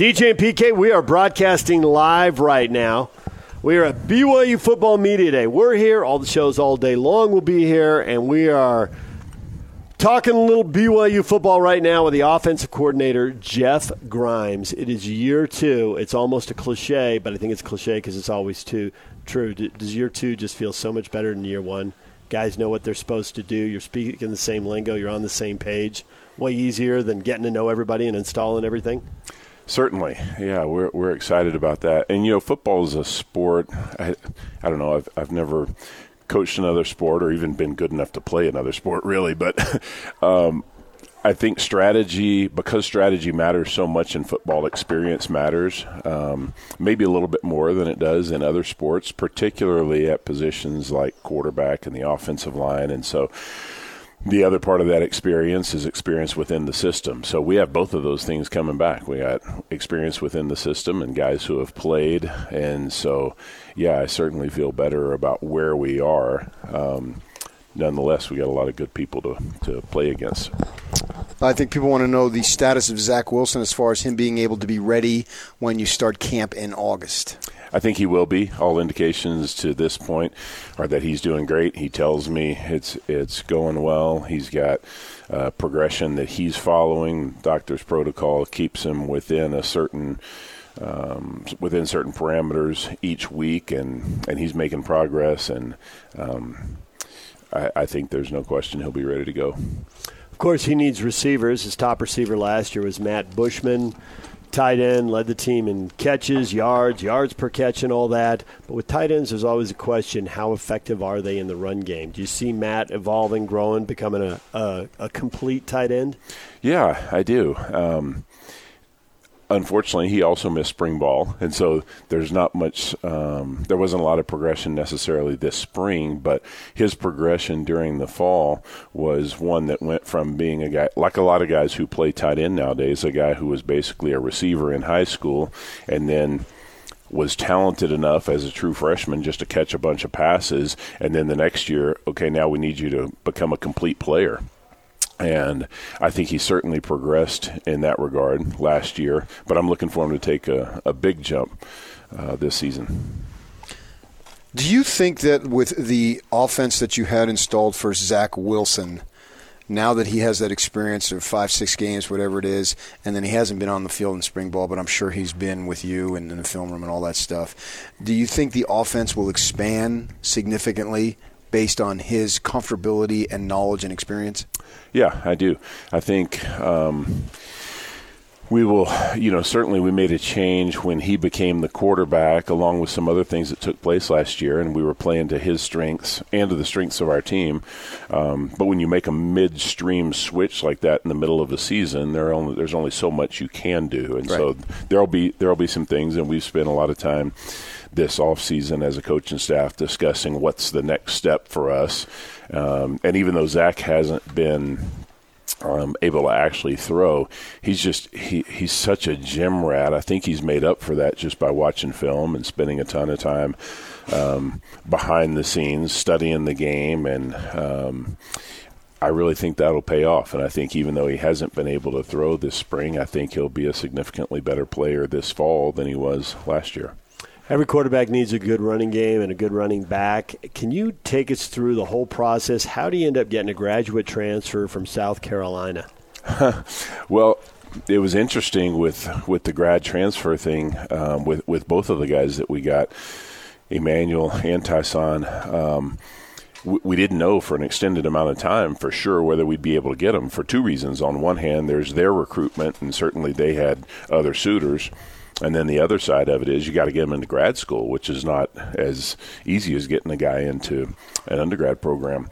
DJ and PK, we are broadcasting live right now. We are at BYU Football Media Day. We're here. All the shows all day long will be here, and we are talking a little BYU football right now with the offensive coordinator, Jeff Grimes. It is year two. It's almost a cliche, but I think it's cliche because it's always too true. Does year two just feel so much better than year one? Guys know what they're supposed to do. You're speaking the same lingo. You're on the same page. Way easier than getting to know everybody and installing everything. Certainly, yeah, we're we're excited about that. And you know, football is a sport. I, I don't know. I've I've never coached another sport or even been good enough to play another sport, really. But um, I think strategy, because strategy matters so much in football, experience matters um, maybe a little bit more than it does in other sports, particularly at positions like quarterback and the offensive line. And so the other part of that experience is experience within the system. So we have both of those things coming back. We got experience within the system and guys who have played. And so, yeah, I certainly feel better about where we are. Um, nonetheless, we got a lot of good people to, to play against. I think people want to know the status of Zach Wilson as far as him being able to be ready when you start camp in August. I think he will be. All indications to this point are that he's doing great. He tells me it's it's going well. He's got uh, progression that he's following. Doctor's protocol keeps him within a certain um, within certain parameters each week, and and he's making progress. And um, I, I think there's no question he'll be ready to go. Of course, he needs receivers. His top receiver last year was Matt Bushman tight end, led the team in catches, yards, yards per catch, and all that. But with tight ends, there's always a question how effective are they in the run game? Do you see Matt evolving, growing, becoming a, a, a complete tight end? Yeah, I do. Um, unfortunately, he also missed spring ball, and so there's not much. Um, there wasn't a lot of progression necessarily this spring, but his progression during the fall was one that went from being a guy like a lot of guys who play tight end nowadays, a guy who was basically a receiver in high school, and then was talented enough as a true freshman just to catch a bunch of passes, and then the next year, okay, now we need you to become a complete player and I think he certainly progressed in that regard last year. But I'm looking for him to take a, a big jump uh, this season. Do you think that with the offense that you had installed for Zach Wilson, now that he has that experience of five, six games, whatever it is, and then he hasn't been on the field in spring ball, but I'm sure he's been with you and in the film room and all that stuff. Do you think the offense will expand significantly based on his comfortability and knowledge and experience? Yeah, I do. I think. Um, we will, you know, certainly we made a change when he became the quarterback, along with some other things that took place last year, and we were playing to his strengths and to the strengths of our team. Um, but when you make a midstream switch like that in the middle of a season, there only, there's only so much you can do, and right. so there'll be there'll be some things, and we've spent a lot of time this offseason as a coaching staff discussing what's the next step for us. Um, and even though Zach hasn't been um, able to actually throw. He's just he he's such a gym rat. I think he's made up for that just by watching film and spending a ton of time um, behind the scenes studying the game and. Um, I really think that'll pay off. And I think even though he hasn't been able to throw this spring, I think he'll be a significantly better player this fall than he was last year. Every quarterback needs a good running game and a good running back. Can you take us through the whole process? How do you end up getting a graduate transfer from South Carolina? well, it was interesting with with the grad transfer thing um, with with both of the guys that we got, Emmanuel and Ty'Son. Um, we didn't know for an extended amount of time for sure whether we'd be able to get them for two reasons. On one hand, there's their recruitment, and certainly they had other suitors. And then the other side of it is you got to get them into grad school, which is not as easy as getting a guy into an undergrad program.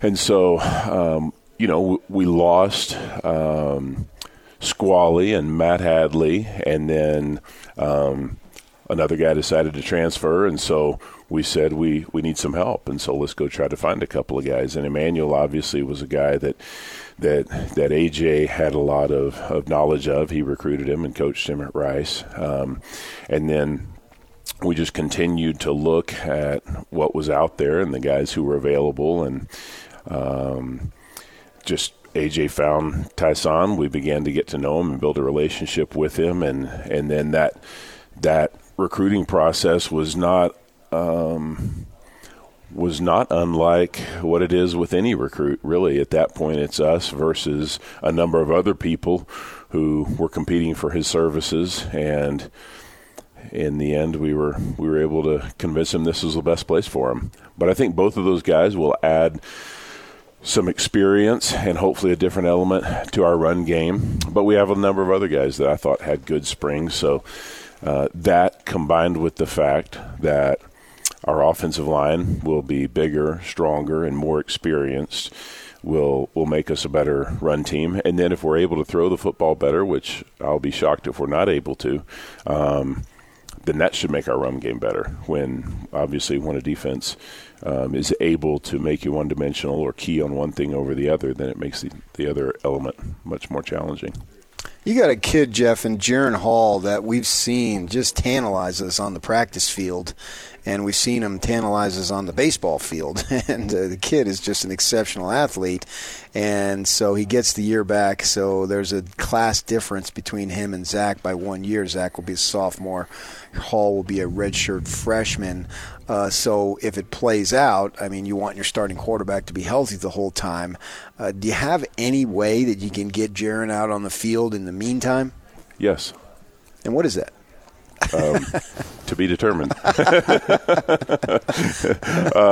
And so, um, you know, we lost um, Squally and Matt Hadley, and then um, another guy decided to transfer, and so we said we we need some help, and so let's go try to find a couple of guys. And Emmanuel obviously was a guy that that that AJ had a lot of, of knowledge of. He recruited him and coached him at Rice, um, and then we just continued to look at what was out there and the guys who were available, and um, just AJ found Ty'Son. We began to get to know him and build a relationship with him, and and then that that recruiting process was not. Um, was not unlike what it is with any recruit, really. At that point, it's us versus a number of other people who were competing for his services, and in the end, we were we were able to convince him this was the best place for him. But I think both of those guys will add some experience and hopefully a different element to our run game. But we have a number of other guys that I thought had good springs. So uh, that combined with the fact that our offensive line will be bigger, stronger, and more experienced will will make us a better run team. And then if we're able to throw the football better, which I'll be shocked if we're not able to, um, then that should make our run game better. When obviously when a defense um, is able to make you one dimensional or key on one thing over the other, then it makes the, the other element much more challenging. You got a kid, Jeff, and Jaren Hall that we've seen just tantalize us on the practice field and we've seen him tantalize us on the baseball field. and uh, the kid is just an exceptional athlete, and so he gets the year back. So there's a class difference between him and Zach by one year. Zach will be a sophomore. Hall will be a redshirt freshman. Uh, so if it plays out, I mean, you want your starting quarterback to be healthy the whole time. Uh, do you have any way that you can get Jaren out on the field in the meantime? Yes. And what is that? Um, to be determined. uh,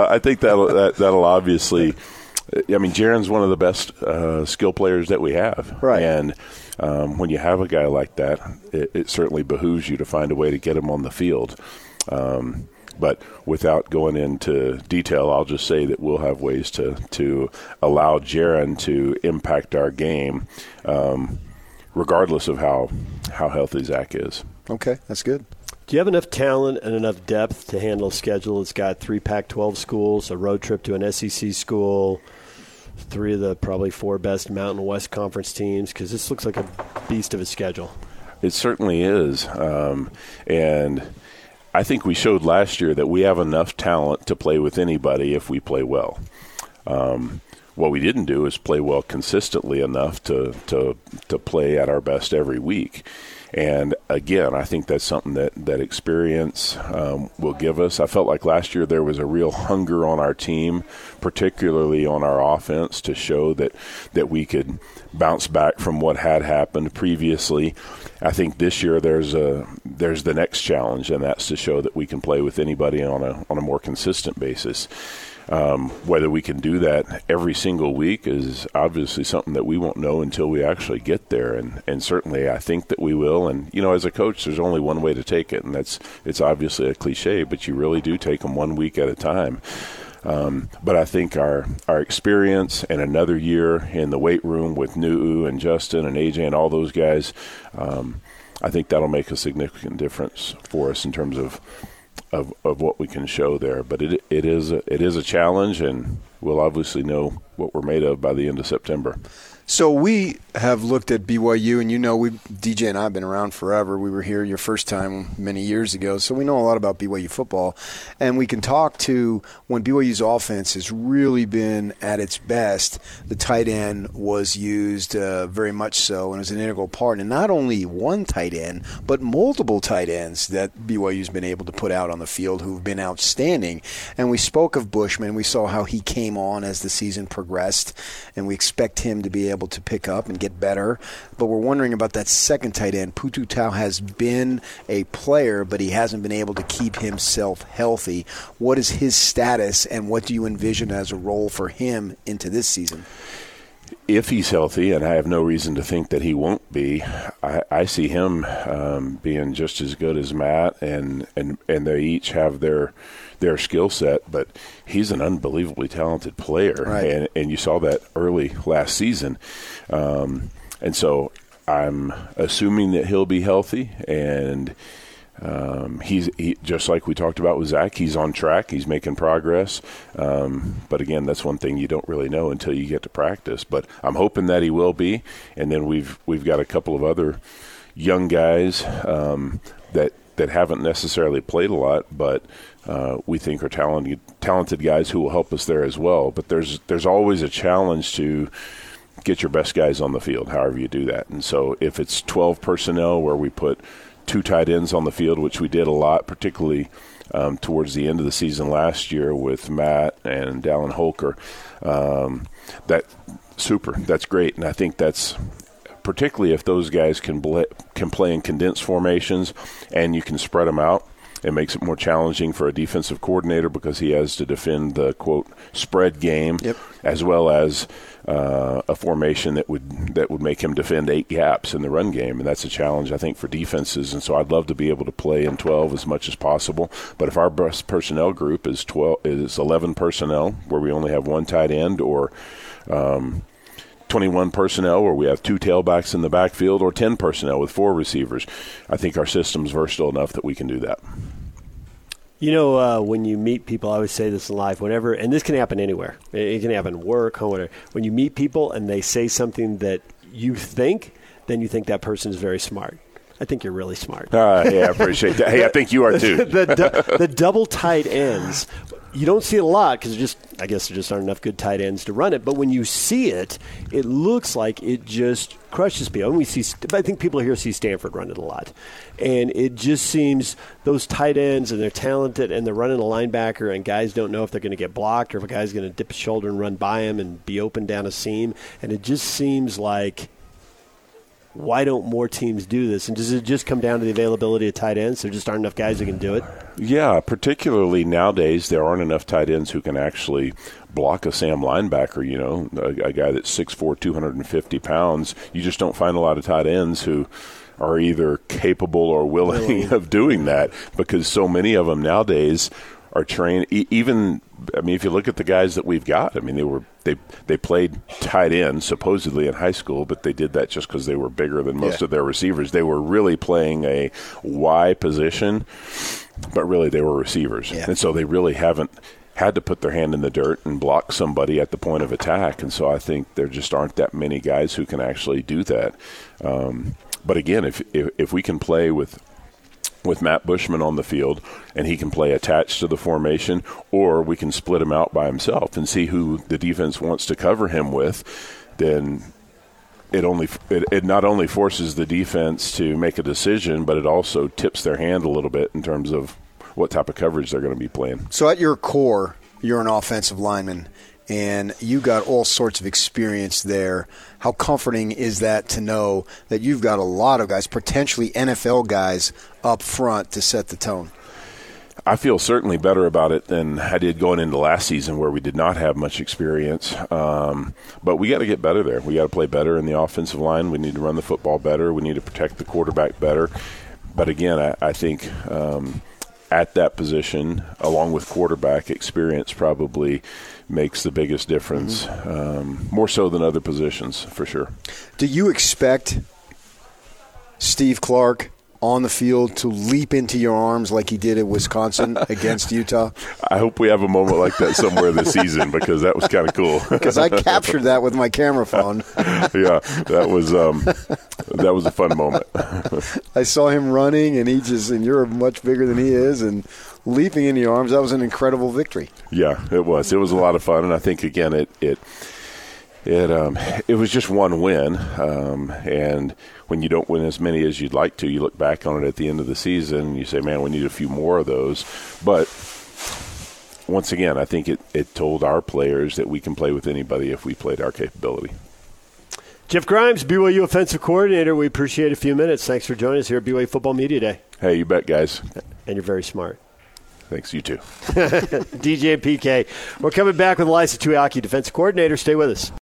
I think that'll that, that'll obviously. I mean, Jaren's one of the best uh, skill players that we have, right? And um, when you have a guy like that, it, it, certainly behooves you to find a way to get him on the field. Um, but without going into detail, I'll just say that we'll have ways to to allow Jaren to impact our game, um, regardless of how how healthy Zach is. Okay, that's good. Do you have enough talent and enough depth to handle a schedule that's got three Pac 12 schools, a road trip to an SEC school, three of the probably four best Mountain West Conference teams? Because this looks like a beast of a schedule. It certainly is. Um, and I think we showed last year that we have enough talent to play with anybody if we play well. Um, what we didn't do is play well consistently enough to, to, to play at our best every week. And again, I think that's something that that experience um, will give us. I felt like last year there was a real hunger on our team, particularly on our offense, to show that that we could bounce back from what had happened previously. I think this year there's a there's the next challenge, and that's to show that we can play with anybody on a on a more consistent basis. Um, whether we can do that every single week is obviously something that we won't know until we actually get there, and, and certainly I think that we will. And you know, as a coach, there's only one way to take it, and that's it's obviously a cliche, but you really do take them one week at a time. Um, but I think our our experience and another year in the weight room with Nuu and Justin and AJ and all those guys, um, I think that'll make a significant difference for us in terms of of, of what we can show there. But it it is it is a challenge, and we'll obviously know what we're made of by the end of September. So we have looked at BYU, and you know, we DJ and I have been around forever. We were here your first time many years ago, so we know a lot about BYU football, and we can talk to when BYU's offense has really been at its best. The tight end was used uh, very much so, and was an integral part, and not only one tight end, but multiple tight ends that BYU's been able to put out on the field who've been outstanding. And we spoke of Bushman. We saw how he came on as the season progressed, and we expect him to be able able to pick up and get better. But we're wondering about that second tight end. Pututau has been a player, but he hasn't been able to keep himself healthy. What is his status, and what do you envision as a role for him into this season? If he's healthy, and I have no reason to think that he won't be, I, I see him um, being just as good as Matt, and, and, and they each have their their skill set. But he's an unbelievably talented player, right. and and you saw that early last season, um, and so I'm assuming that he'll be healthy and. Um, he's he, just like we talked about with Zach. He's on track. He's making progress. Um, but again, that's one thing you don't really know until you get to practice. But I'm hoping that he will be. And then we've we've got a couple of other young guys um, that that haven't necessarily played a lot, but uh, we think are talented talented guys who will help us there as well. But there's there's always a challenge to get your best guys on the field, however you do that. And so if it's 12 personnel where we put two tight ends on the field, which we did a lot, particularly um, towards the end of the season last year with Matt and Dallin Holker, um, that super, that's great, and I think that's particularly if those guys can bl- can play in condensed formations and you can spread them out it makes it more challenging for a defensive coordinator because he has to defend the quote spread game yep. as well as uh, a formation that would that would make him defend eight gaps in the run game, and that's a challenge I think for defenses. And so I'd love to be able to play in 12 as much as possible. But if our best personnel group is 12 is 11 personnel, where we only have one tight end, or um, 21 personnel where we have two tailbacks in the backfield or 10 personnel with four receivers. I think our system's versatile enough that we can do that. You know, uh, when you meet people, I always say this in life, whenever, and this can happen anywhere. It can happen work, home, whatever. When you meet people and they say something that you think, then you think that person is very smart. I think you're really smart. Uh, yeah, I appreciate that. Hey, I think you are too. the, the, the double tight ends you don't see it a lot because just I guess there just aren't enough good tight ends to run it. But when you see it, it looks like it just crushes people. And we see, I think people here see Stanford run it a lot, and it just seems those tight ends and they're talented and they're running a linebacker and guys don't know if they're going to get blocked or if a guy's going to dip his shoulder and run by him and be open down a seam. And it just seems like why don't more teams do this? And does it just come down to the availability of tight ends? There just aren't enough guys who can do it. Yeah, particularly nowadays, there aren't enough tight ends who can actually block a Sam linebacker. You know, a, a guy that's 6'4", 250 pounds. You just don't find a lot of tight ends who are either capable or willing of doing that because so many of them nowadays are trained. Even I mean, if you look at the guys that we've got, I mean, they were they they played tight end supposedly in high school, but they did that just because they were bigger than most yeah. of their receivers. They were really playing a Y position, but really they were receivers, yeah. and so they really haven't had to put their hand in the dirt and block somebody at the point of attack. And so I think there just aren't that many guys who can actually do that. Um, but again, if, if if we can play with with Matt Bushman on the field, and he can play attached to the formation, or we can split him out by himself and see who the defense wants to cover him with. Then it only it, it not only forces the defense to make a decision, but it also tips their hand a little bit in terms of what type of coverage they're going to be playing. So, at your core, you're an offensive lineman and you got all sorts of experience there. How comforting is that to know that you've got a lot of guys, potentially NFL guys, up front to set the tone? I feel certainly better about it than I did going into last season, where we did not have much experience. Um, but we got to get better there. We got to play better in the offensive line. We need to run the football better. We need to protect the quarterback better. But again, I, I think um, at that position, along with quarterback experience, probably makes the biggest difference, mm-hmm. um, more so than other positions, for sure. Do you expect Steve Clark on the field to leap into your arms like he did at Wisconsin against Utah? I hope we have a moment like that somewhere this season because that was kind of cool. Because I captured that with my camera phone. yeah, that was um, that was a fun moment. I saw him running, and he just and you're much bigger than he is, and leaping in your arms. That was an incredible victory. Yeah, it was. It was a lot of fun, and I think again it it it um, it was just one win, um, and when you don't win as many as you'd like to, you look back on it at the end of the season and you say, "Man, we need a few more of those." But once again, I think it, it told our players that we can play with anybody if we played our capability. Jeff Grimes, BYU offensive coordinator. We appreciate a few minutes. Thanks for joining us here at BYU Football Media Day. Hey, you bet, guys. And you're very smart. Thanks, you too. DJ PK. We're coming back with Ilaisa Tuiaki, defensive coordinator. Stay with us.